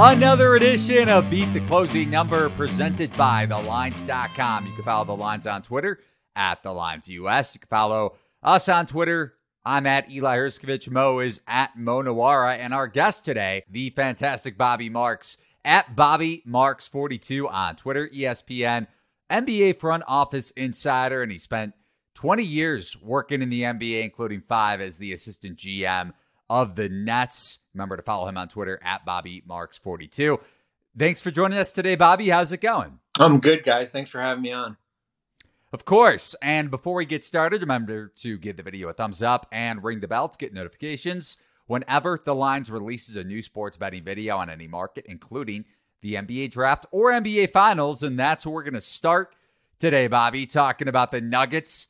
Another edition of Beat the Closing Number presented by TheLines.com. You can follow The Lines on Twitter at The Lines US. You can follow us on Twitter. I'm at Eli Hershkovich. Mo is at Mo Nuwwarah. And our guest today, the fantastic Bobby Marks at Bobby Marks42 on Twitter, ESPN, NBA front office insider. And he spent 20 years working in the NBA, including five as the assistant GM of the Nets. Remember to follow him on Twitter at Bobby Marks42. Thanks for joining us today, Bobby. How's it going? I'm good, guys. Thanks for having me on. Of course. And before we get started, remember to give the video a thumbs up and ring the bell to get notifications whenever the Lines releases a new sports betting video on any market, including the NBA draft or NBA finals. And that's where we're going to start today, Bobby, talking about the Nuggets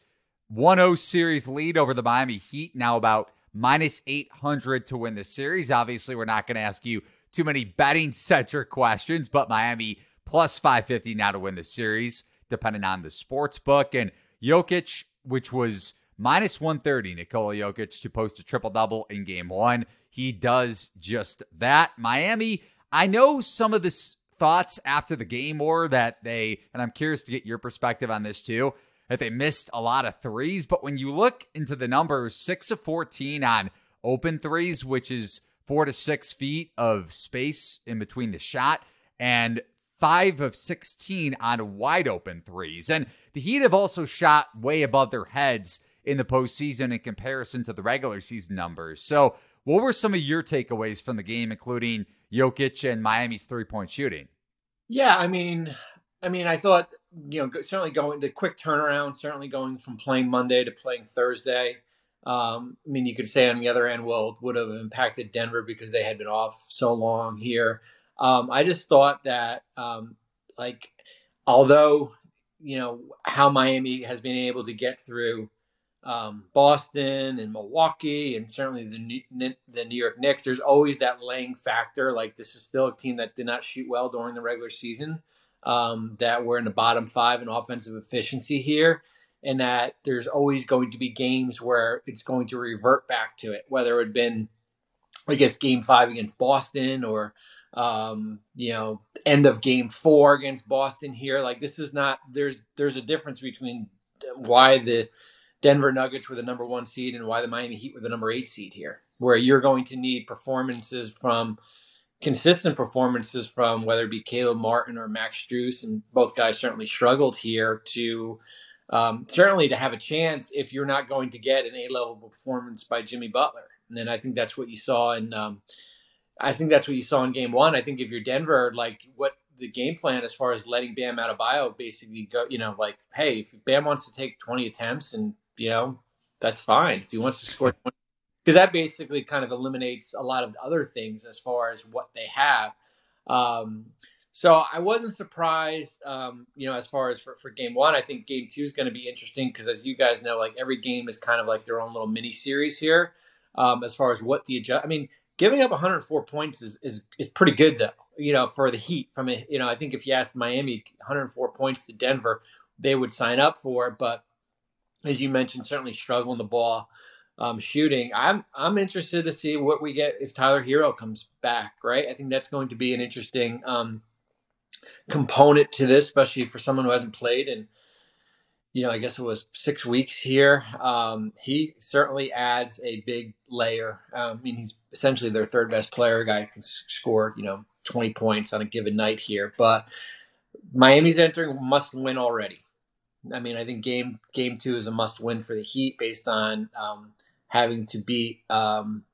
1 0 series lead over the Miami Heat. Now about minus 800 to win the series. Obviously, we're not going to ask you too many betting centric questions, but Miami plus 550 now to win the series, depending on the sports book. And Jokic, which was minus 130, Nikola Jokic to post a triple double in game one. He does just that. Miami, I know some of the thoughts after the game were that they, and I'm curious to get your perspective on this too that they missed a lot of threes. But when you look into the numbers, six of 14 on open threes, which is four to six feet of space in between the shot, and five of 16 on wide open threes. And the Heat have also shot way above their heads in the postseason in comparison to the regular season numbers. So, what were some of your takeaways from the game, including Jokic and Miami's three point shooting? Yeah, I mean, I mean, I thought you know certainly going the quick turnaround, certainly going from playing Monday to playing Thursday. Um, I mean, you could say on the other end, well, it would have impacted Denver because they had been off so long here. Um, I just thought that, um, like, although you know how Miami has been able to get through um, Boston and Milwaukee, and certainly the New, the New York Knicks, there's always that laying factor. Like, this is still a team that did not shoot well during the regular season um, that we're in the bottom five in offensive efficiency here, and that there's always going to be games where it's going to revert back to it, whether it had been, I guess, game five against Boston or, um, you know, end of game four against Boston here. Like this is not there's there's a difference between why the Denver Nuggets were the number one seed and why the Miami Heat were the number eight seed here, where you're going to need performances from consistent performances from whether it be Caleb Martin or Max Strus, and both guys certainly struggled here to um, certainly to have a chance if you're not going to get an A level performance by Jimmy Butler. And then I think that's what you saw in um, I think that's what you saw in game one. I think if you're Denver, like what the game plan as far as letting Bam Adebayo basically go, you know, like, hey, if Bam wants to take 20 attempts and, you know, that's fine. If he wants to score 20 because that basically kind of eliminates a lot of other things as far as what they have. Um, so I wasn't surprised, um, you know, as far as for, for game one. I think game two is going to be interesting because, as you guys know, like every game is kind of like their own little mini series here. Um, as far as what the adjust, I mean, giving up 104 points is, is is pretty good though. You know, for the Heat. From a, you know, I think if you asked Miami 104 points to Denver, they would sign up for it. But as you mentioned, certainly struggling the ball um, shooting. I'm I'm interested to see what we get if Tyler Herro comes back. Right, I think that's going to be an interesting um, component to this, especially for someone who hasn't played and you know I guess it was six weeks here. Um, he certainly adds a big layer. Um, I mean, he's essentially their third best player. Guy can score you know 20 points on a given night here, but Miami's entering must win already. I mean, I think game game two is a must win for the Heat based on um, having to beat um,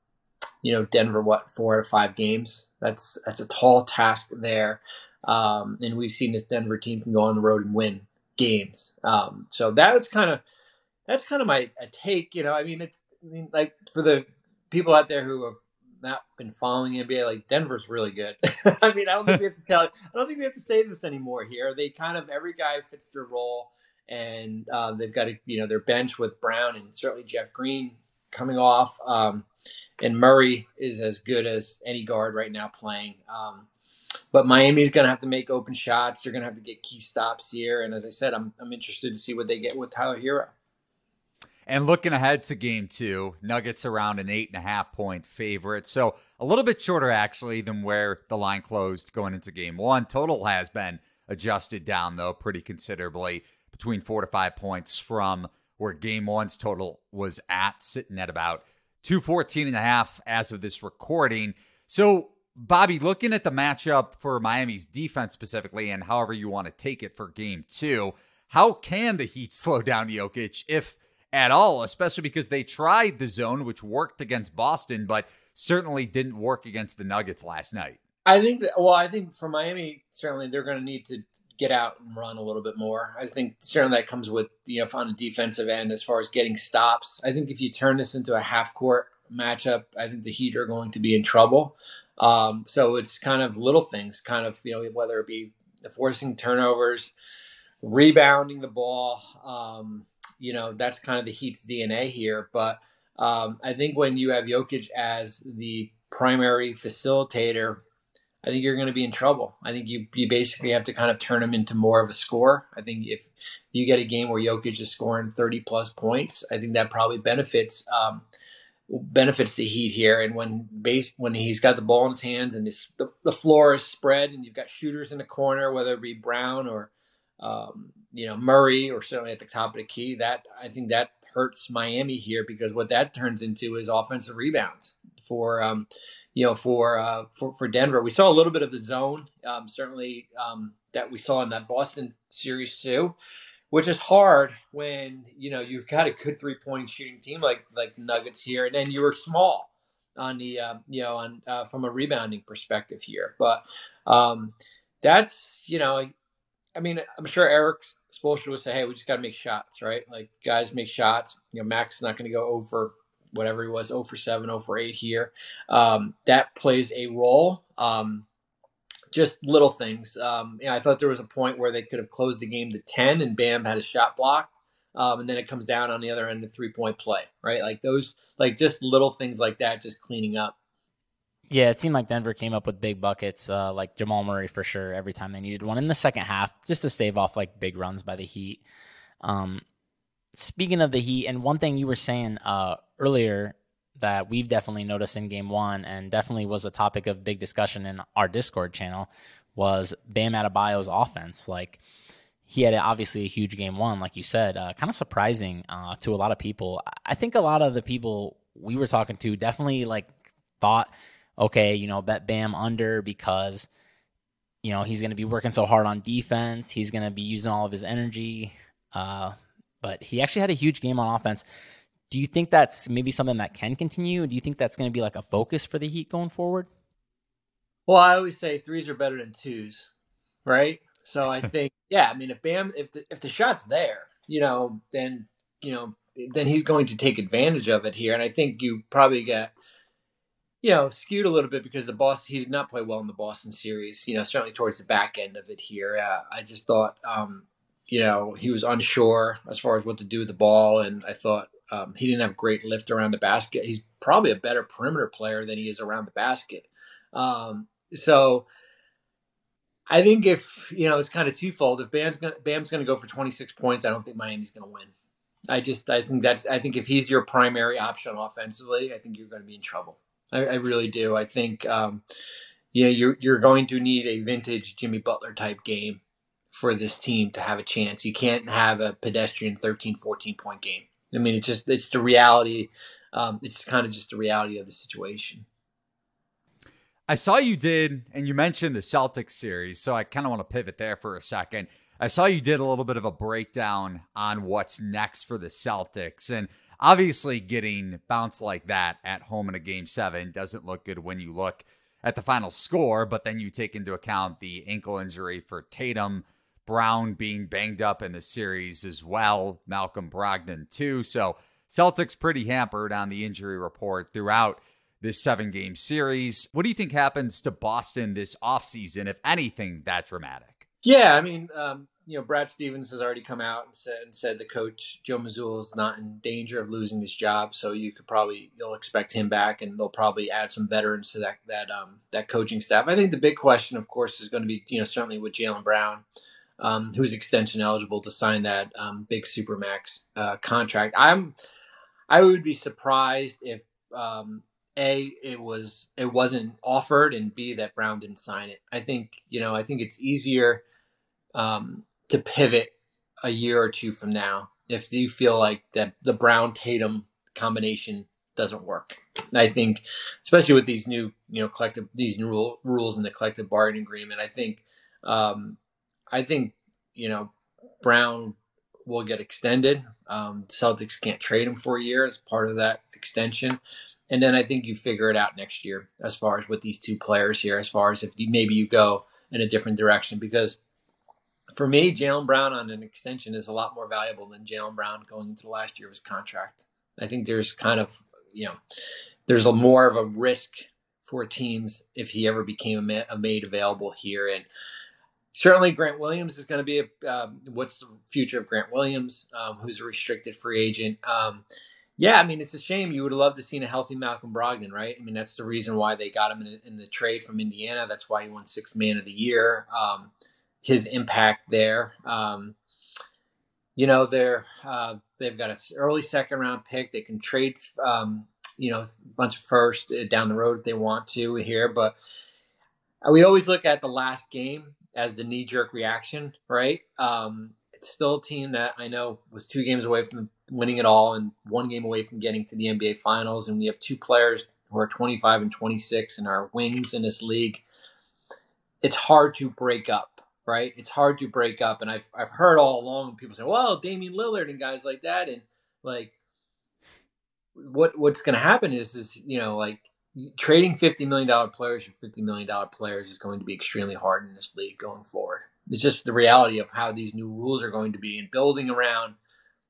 you know Denver what four or five games. That's that's a tall task there, um, and we've seen this Denver team can go on the road and win games. Um, so that's kind of that's kind of my take. You know, I mean, it's I mean, like for the people out there who have not been following the NBA, like Denver's really good. I mean, I don't think we have to tell. I don't think we have to say this anymore. Here, they kind of every guy fits their role, and uh, they've got a you know their bench with Brown and certainly Jeff Green coming off. Um, and Murray is as good as any guard right now playing. Um, but Miami's going to have to make open shots. They're going to have to get key stops here. And as I said, I'm, I'm interested to see what they get with Tyler Herro. And looking ahead to game two, Nuggets around an eight and a half point favorite. So a little bit shorter, actually, than where the line closed going into game one. Total has been adjusted down, though, pretty considerably between four to five points from where game one's total was at, sitting at about 214 and a half as of this recording. So, Bobby, looking at the matchup for Miami's defense specifically, and however you want to take it for game two, how can the Heat slow down Jokic if at all, especially because they tried the zone, which worked against Boston, but certainly didn't work against the Nuggets last night. I think that, well, I think for Miami, certainly they're going to need to get out and run a little bit more. I think certainly that comes with, you know, on the defensive end as far as getting stops. I think if you turn this into a half court matchup, I think the Heat are going to be in trouble. Um, so it's kind of little things, kind of, you know, whether it be forcing turnovers, rebounding the ball, um, you know, that's kind of the Heat's DNA here. But um, I think when you have Jokic as the primary facilitator, I think you're going to be in trouble. I think you you basically have to kind of turn him into more of a score. I think if you get a game where Jokic is scoring 30 plus points, I think that probably benefits um, benefits the Heat here. And when base when he's got the ball in his hands and this, the, the floor is spread and you've got shooters in the corner, whether it be Brown or um, you know Murray or certainly at the top of the key. That I think that hurts Miami here because what that turns into is offensive rebounds for um, you know for, uh, for for Denver. We saw a little bit of the zone, um, certainly um, that we saw in that Boston series too, which is hard when you know you've got a good three point shooting team like like Nuggets here, and then you were small on the uh, you know on uh, from a rebounding perspective here, but um, that's you know I mean, I'm sure Erik Spoelstra would say, "Hey, we just got to make shots, right? Like guys make shots. You know, Max is not going to go over whatever he was, 0 for 7, 0 for 8 here. Um, that plays a role. Um, just little things. Um, you know, I thought there was a point where they could have closed the game to 10 and Bam had a shot block. Um, and then it comes down on the other end of three point play, right? Like those, like just little things like that, just cleaning up. Yeah, it seemed like Denver came up with big buckets, uh, like Jamal Murray for sure, every time they needed one in the second half, just to stave off like big runs by the Heat. Um, speaking of the Heat, and one thing you were saying uh, earlier that we've definitely noticed in game one, and definitely was a topic of big discussion in our Discord channel, was Bam Adebayo's offense. Like, he had obviously a huge game one, like you said, uh, kind of surprising uh, to a lot of people. I think a lot of the people we were talking to definitely like thought okay, you know, bet Bam under because, you know, he's going to be working so hard on defense. He's going to be using all of his energy. Uh, but he actually had a huge game on offense. Do you think that's maybe something that can continue? Do you think that's going to be like a focus for the Heat going forward? Well, I always say threes are better than twos, right? So I think, yeah, I mean, if Bam, if the if the shot's there, you know, then you know, then he's going to take advantage of it here, and I think you probably get you know, skewed a little bit because the Boston he did not play well in the Boston series. You know, certainly towards the back end of it here. Uh, I just thought, um, you know, he was unsure as far as what to do with the ball, and I thought um, he didn't have great lift around the basket. He's probably a better perimeter player than he is around the basket. Um, so I think if you know, it's kind of twofold. If Bam's gonna, Bam's going to go for 26 points, I don't think Miami's going to win. I just I think that's I think if he's your primary option offensively, I think you're going to be in trouble. I, I really do. I think, um, yeah, you're you're going to need a vintage Jimmy Butler type game for this team to have a chance. You can't have a pedestrian 13, 14 point game. I mean, it's just it's the reality. Um, it's kind of just the reality of the situation. I saw you did, and you mentioned the Celtics series, so I kind of want to pivot there for a second. I saw you did a little bit of a breakdown on what's next for the Celtics, and Obviously, getting bounced like that at home in a game seven doesn't look good when you look at the final score, but then you take into account the ankle injury for Tatum, Brown being banged up in the series as well, Malcolm Brogdon too. So Celtics pretty hampered on the injury report throughout this seven game series. What do you think happens to Boston this offseason, if anything, that dramatic? Yeah, I mean, um, you know, Brad Stevens has already come out and said and said the coach Joe Mazzulla is not in danger of losing his job, so you could probably you'll expect him back, and they'll probably add some veterans to that that um that coaching staff. I think the big question, of course, is going to be you know certainly with Jaylen Brown. Um, who's extension eligible to sign that um, big supermax uh, contract. I'm I would be surprised if um, a it was it wasn't offered and b that Brown didn't sign it. I think you know I think it's easier um, to pivot a year or two from now if you feel like that the Brown Tatum combination doesn't work. I think, especially with these new, you know, collective these new rule, rules in the collective bargaining agreement, I think, um, I think, you know, Brown will get extended. Um, Celtics can't trade him for a year as part of that extension, and then I think you figure it out next year as far as with these two players here, as far as if maybe you go in a different direction because for me, Jaylen Brown on an extension is a lot more valuable than Jaylen Brown going into the last year of his contract. I think there's kind of, you know, there's a more of a risk for teams if he ever became made available here. And certainly Grant Williams is going to be a, um, what's the future of Grant Williams, um, who's a restricted free agent. Um, yeah, I mean, it's a shame. You would have loved to seen a healthy Malcolm Brogdon, right? I mean, that's the reason why they got him in, in the trade from Indiana. That's why he won six man of the year. Um, his impact there. Um, you know, they're uh, they've got an early second round pick. They can trade, um, you know, a bunch of first uh, down the road if they want to here. But we always look at the last game as the knee jerk reaction, right? Um, it's still a team that I know was two games away from winning it all and one game away from getting to the NBA Finals. And we have two players who are 25 and 26 and are wings in this league. It's hard to break up right? It's hard to break up, and I've I've heard all along people say, "Well, Damian Lillard and guys like that," and like, what what's going to happen is is you know like trading fifty million dollar players for fifty million dollar players is going to be extremely hard in this league going forward. It's just the reality of how these new rules are going to be, and building around,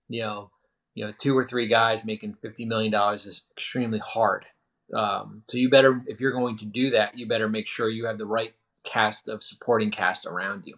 you know, you know, two or three guys making fifty million dollars is extremely hard. Um, so you better, if you're going to do that, you better make sure you have the right cast of supporting cast around you.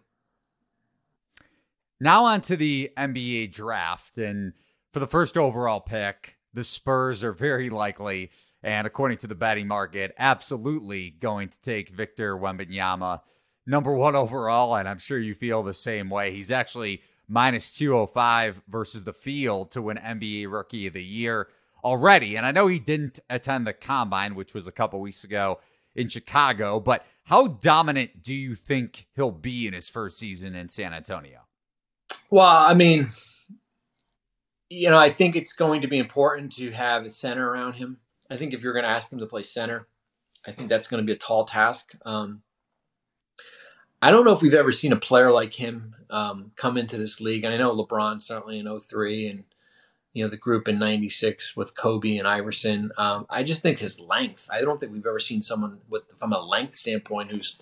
Now on to the NBA draft. And for the first overall pick, the Spurs are very likely, and according to the betting market, absolutely going to take Victor Wembanyama number one overall. And I'm sure you feel the same way. He's actually minus 205 versus the field to win NBA Rookie of the Year already. And I know he didn't attend the combine, which was a couple weeks ago in Chicago, but how dominant do you think he'll be in his first season in San Antonio? Well, I mean, you know, I think it's going to be important to have a center around him. I think if you're going to ask him to play center, I think that's going to be a tall task. Um, I don't know if we've ever seen a player like him um, come into this league. And I know LeBron certainly in 03 and you know the group in '96 with Kobe and Iverson. Um, I just think his length. I don't think we've ever seen someone with from a length standpoint who's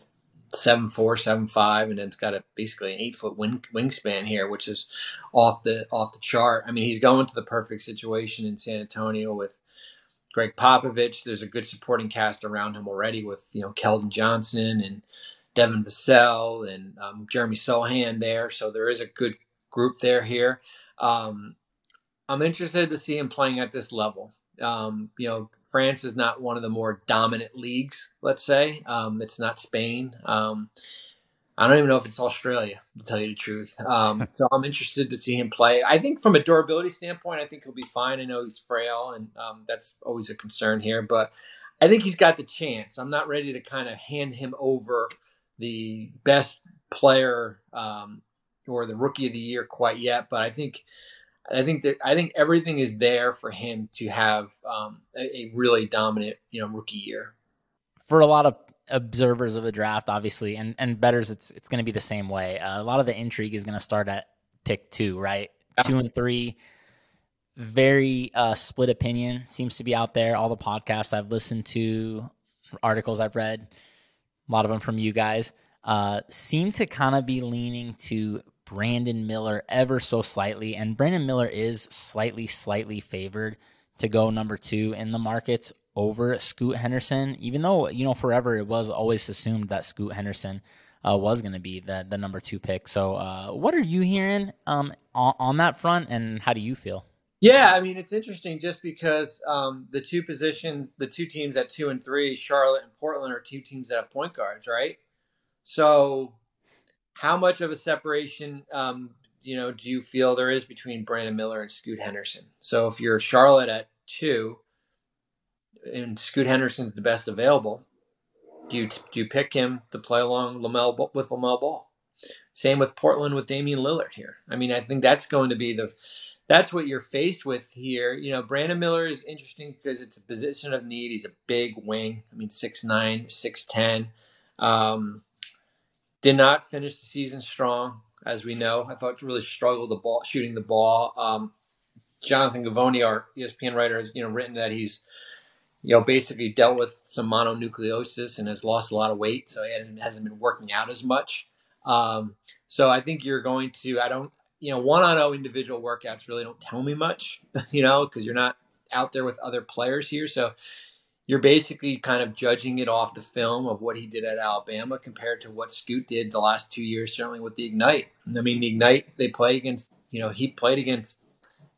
seven four, seven five, and then it's got a basically an eight foot wing, wingspan here, which is off the off the chart. I mean, he's going to the perfect situation in San Antonio with Gregg Popovich. There's a good supporting cast around him already with you know Keldon Johnson and Devin Vassell and um, Jeremy Sochan there. So there is a good group there here. Um, I'm interested to see him playing at this level. Um, you know, France is not one of the more dominant leagues. Let's say um, it's not Spain. I don't even know if it's Australia, to tell you the truth. Um, so I'm interested to see him play. I think from a durability standpoint, I think he'll be fine. I know he's frail, and um, that's always a concern here, but I think he's got the chance. I'm not ready to kind of hand him over the best player um, or the rookie of the year quite yet, but I think I think that I think everything is there for him to have um, a, a, really dominant, you know, rookie year. For a lot of observers of the draft, obviously, and and betters, it's it's going to be the same way. Uh, a lot of the intrigue is going to start at pick two, right? Yeah. Two and three. Very uh, split opinion seems to be out there. All the podcasts I've listened to, articles I've read, a lot of them from you guys, uh, seem to kind of be leaning to Brandon Miller ever so slightly. And Brandon Miller is slightly, slightly favored to go number two in the markets over Scoot Henderson, even though, you know, forever it was always assumed that Scoot Henderson uh, was going to be the, the number two pick. So, uh, what are you hearing um, on, on, that front, and how do you feel? Yeah, I mean, it's interesting just because um, the two positions, the two teams at two and three, Charlotte and Portland, are two teams that have point guards, right? So how much of a separation, um, you know, do you feel there is between Brandon Miller and Scoot Henderson? So if you're Charlotte at two, and Scoot Henderson's the best available, do you do you pick him to play along LaMelo with LaMelo Ball? Same with Portland with Damian Lillard here. I mean, I think that's going to be the that's what you're faced with here. You know, Brandon Miller is interesting because it's a position of need. He's a big wing. I mean, 6'9", 6'10". Um, did not finish the season strong, as we know. I thought really struggled the ball shooting the ball. Um, Jonathan Givony, our ESPN writer, has you know written that he's you know basically dealt with some mononucleosis and has lost a lot of weight, so he hasn't been working out as much. Um, so I think you're going to. I don't. You know, one on zero individual workouts really don't tell me much. You know, because you're not out there with other players here. So you're basically kind of judging it off the film of what he did at Alabama compared to what Scoot did the last two years, certainly with the Ignite. I mean, the Ignite they play against. You know, he played against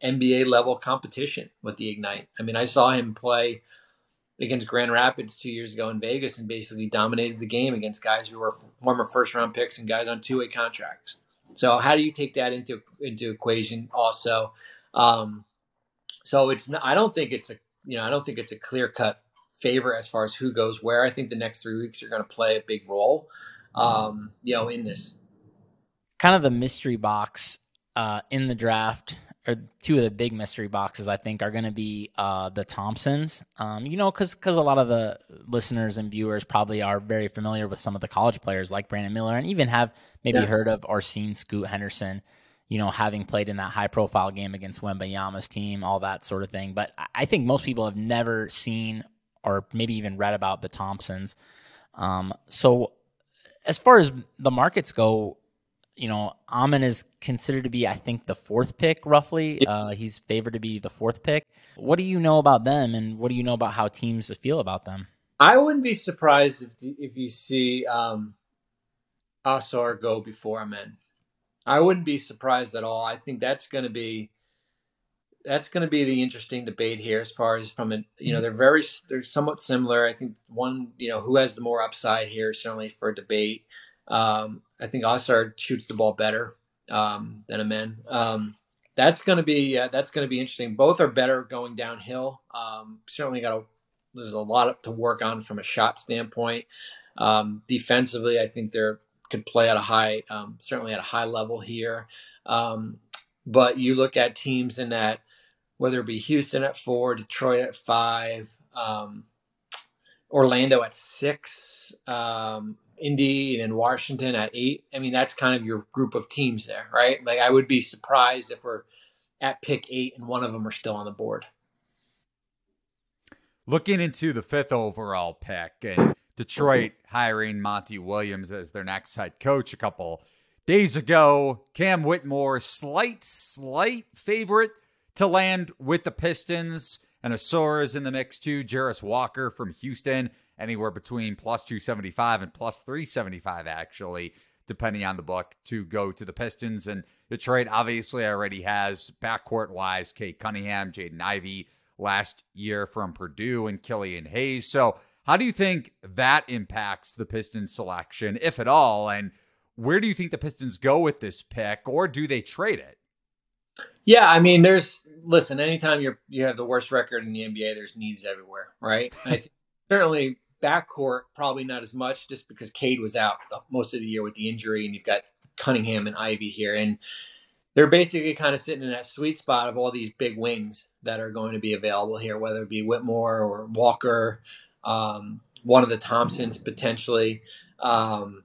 NBA level competition with the Ignite. I mean, I saw him play against Grand Rapids two years ago in Vegas and basically dominated the game against guys who were former first round picks and guys on two way contracts. So how do you take that into into equation also? Um, so it's I don't think it's a you know I don't think it's a clear cut favor as far as who goes where. I think the next three weeks are going to play a big role, um, you know, in this. Kind of the mystery box uh, in the draft or two of the big mystery boxes I think are going to be uh, the Thompsons. Um, you know, because because a lot of the listeners and viewers probably are very familiar with some of the college players like Brandon Miller, and even have maybe yeah. heard of or seen Scoot Henderson. You know, having played in that high profile game against Wembanyama's team, all that sort of thing. But I think most people have never seen or maybe even read about the Thompsons. Um, so as far as the markets go, you know, Amen is considered to be, I think, the fourth pick roughly. Uh, he's favored to be the fourth pick. What do you know about them, and what do you know about how teams feel about them? I wouldn't be surprised if if you see um, Ausar go before Amen. I wouldn't be surprised at all. I think that's going to be that's going to be the interesting debate here as far as from it you know they're very they're somewhat similar i think one you know who has the more upside here certainly for debate um, I think Ausar shoots the ball better um, than Amen. Um, that's going to be uh, that's going to be interesting. Both are better going downhill. Um, certainly got to. There's a lot to work on from a shot standpoint. Um, defensively, I think they're could play at a high, um, certainly at a high level here. But you look at teams in that, whether it be Houston at four, Detroit at five, Orlando at six, um, Indy and in Washington at eight. I mean, that's kind of your group of teams there, right? Like, I would be surprised if we're at pick eight and one of them are still on the board. Looking into the fifth overall pick and Detroit hiring Monty Williams as their next head coach a couple days ago, Cam Whitmore, slight, slight favorite to land with the Pistons. And Ausar is in the mix too. Jarace Walker from Houston anywhere between plus 275 and plus 375, actually, depending on the book, to go to the Pistons. And Detroit obviously already has backcourt wise Cade Cunningham, Jaden Ivey last year from Purdue, and Killian Hayes. So, how do you think that impacts the Pistons selection, if at all? And where do you think the Pistons go with this pick, or do they trade it? Yeah, I mean, there's listen. Anytime you're you have the worst record in the NBA, there's needs everywhere, right? I think certainly backcourt, probably not as much, just because Cade was out most of the year with the injury, and you've got Cunningham and Ivey here, and they're basically kind of sitting in that sweet spot of all these big wings that are going to be available here, whether it be Whitmore or Walker, um, one of the Thompsons potentially. Um,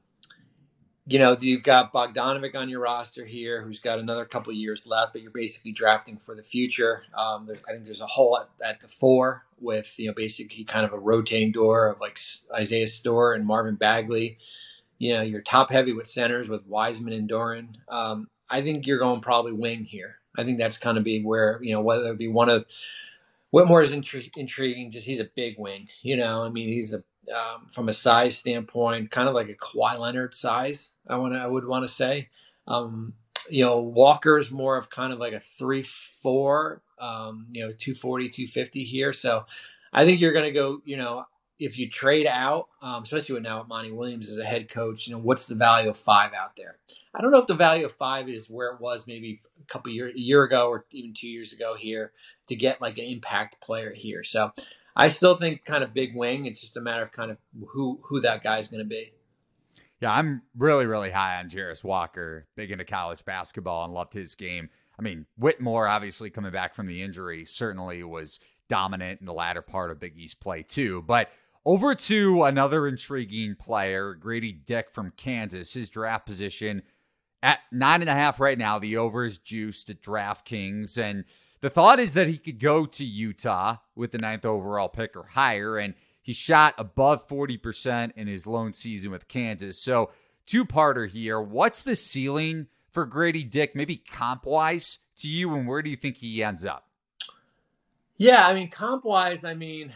you know, you've got Bogdanovic on your roster here, who's got another couple years left, but you're basically drafting for the future. Um, I think there's a hole at, at, the four with, you know, basically kind of a rotating door of like Isaiah Stewart and Marvin Bagley. You know, you're top heavy with centers with Wiseman and Duren. Um, I think you're going probably wing here. I think that's kind of be where, you know, whether it be one of Whitmore is intri- intriguing. Just he's a big wing, you know. I mean, he's a um, from a size standpoint, kind of like a Kawhi Leonard size. I want I would want to say. Um, you know, Walker's more of kind of like a three four. Um, you know, 240, 250 here. So I think you're going to go. You know, if you trade out, um, especially with now Monty Williams as a head coach, you know, what's the value of five out there? I don't know if the value of five is where it was maybe a couple years, a year ago, or even two years ago here to get like an impact player here. So I still think kind of big wing. It's just a matter of kind of who who that guy's going to be. Yeah, I'm really, really high on Jarace Walker, big into college basketball and loved his game. I mean, Whitmore, obviously coming back from the injury, certainly was dominant in the latter part of Big East play, too. But over to another intriguing player, Grady Dick from Kansas. His draft position at nine and a half right now. The over is juiced at DraftKings. And the thought is that he could go to Utah with the ninth overall pick or higher. And he shot above 40% in his lone season with Kansas. So, two parter here. What's the ceiling for Grady Dick, maybe comp wise to you, and where do you think he ends up? Yeah, I mean, comp wise, I mean,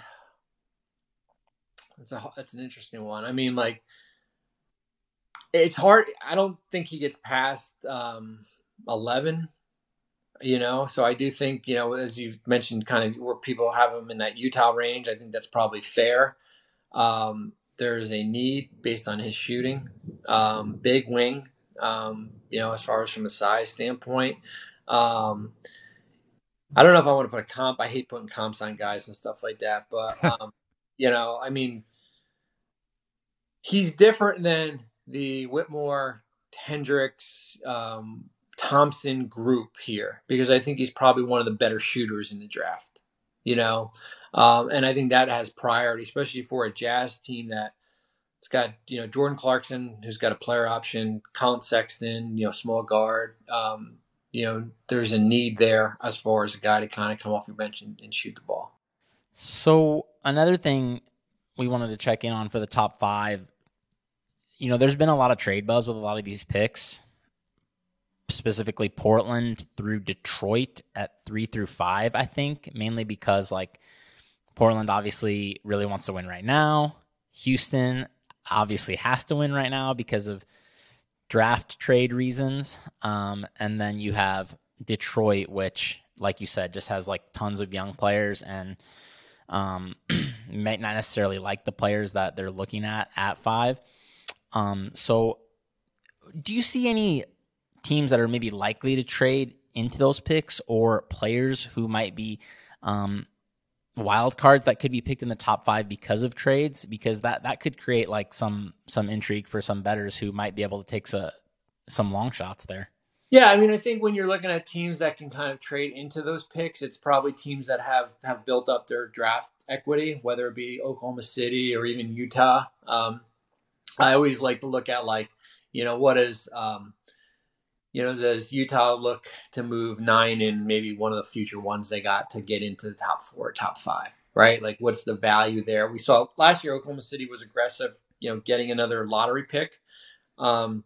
that's a that's an interesting one. I mean, like, it's hard. I don't think he gets past um, eleven. You know, so I do think you know, as you've mentioned, kind of where people have him in that Utah range. I think that's probably fair. Um, there's a need based on his shooting, um, big wing. Um, you know, as far as from a size standpoint. Um, I don't know if I want to put a comp. I hate putting comps on guys and stuff like that, but um, you know, I mean, he's different than the Whitmore, Hendricks, um, Thompson group here because I think he's probably one of the better shooters in the draft. You know, um, and I think that has priority, especially for a Jazz team that it's got you know Jordan Clarkson who's got a player option, Collin Sexton, you know, small guard. Um, you know, there's a need there as far as a guy to kind of come off your bench and, and shoot the ball. So another thing we wanted to check in on for the top five, you know, there's been a lot of trade buzz with a lot of these picks, specifically Portland through Detroit at three through five, I think, mainly because like Portland obviously really wants to win right now. Houston obviously has to win right now because of draft trade reasons. Um, and then you have Detroit, which, like you said, just has like tons of young players and um, might not necessarily like the players that they're looking at at five. Um, so, do you see any teams that are maybe likely to trade into those picks or players who might be um, wild cards that could be picked in the top five because of trades because that that could create like some some intrigue for some betters who might be able to take some some long shots there. Yeah i mean i think when you're looking at teams that can kind of trade into those picks it's probably teams that have have built up their draft equity whether it be oklahoma city or even utah. Um, i always like to look at like you know what is um, you know, does Utah look to move nine and maybe one of the future ones they got to get into the top four, top five, right? Like, what's the value there? We saw last year Oklahoma City was aggressive, you know, getting another lottery pick. Um,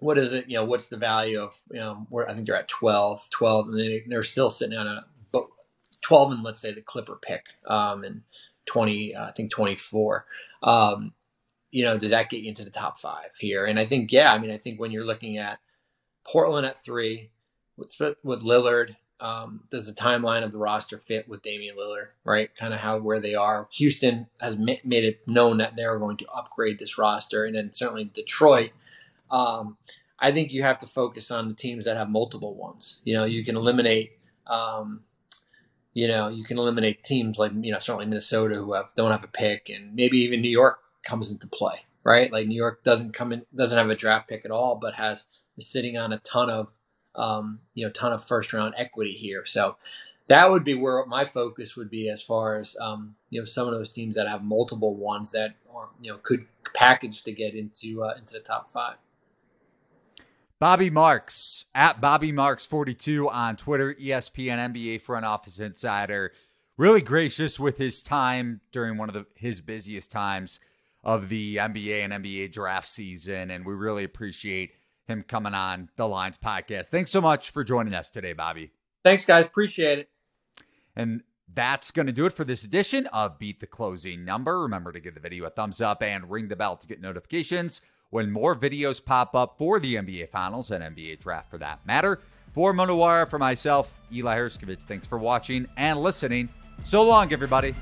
what is it? You know, what's the value of, you know, where I think they're at 12, 12, and they, they're still sitting on a, 12 and let's say the Clipper pick, um, and 20, uh, I think 24. Um, you know, does that get you into the top five here? And I think, yeah, I mean, I think when you're looking at, Portland at three with with Lillard. Um, does the timeline of the roster fit with Damian Lillard? Right, kind of how where they are. Houston has made it known that they're going to upgrade this roster, and then certainly Detroit. Um, I think you have to focus on the teams that have multiple ones. You know, you can eliminate. Um, you know, you can eliminate teams like you know certainly Minnesota who have don't have a pick, and maybe even New York comes into play. Right, like New York doesn't come in doesn't have a draft pick at all, but has is sitting on a ton of um, you know ton of first round equity here. So that would be where my focus would be as far as um, you know some of those teams that have multiple ones that are you know could package to get into uh, into the top five. Bobby Marks at Bobby Marks 42 on Twitter, ESPN NBA front office insider. Really gracious with his time during one of the, his busiest times of the NBA and NBA draft season, and we really appreciate him coming on the Lines podcast. Thanks so much for joining us today, Bobby. Thanks, guys. Appreciate it. And that's going to do it for this edition of Beat the Closing Number. Remember to give the video a thumbs up and ring the bell to get notifications when more videos pop up for the NBA Finals and NBA Draft for that matter. For Mo Nuwwarah, for myself, Eli Hershkovich, thanks for watching and listening. So long, everybody.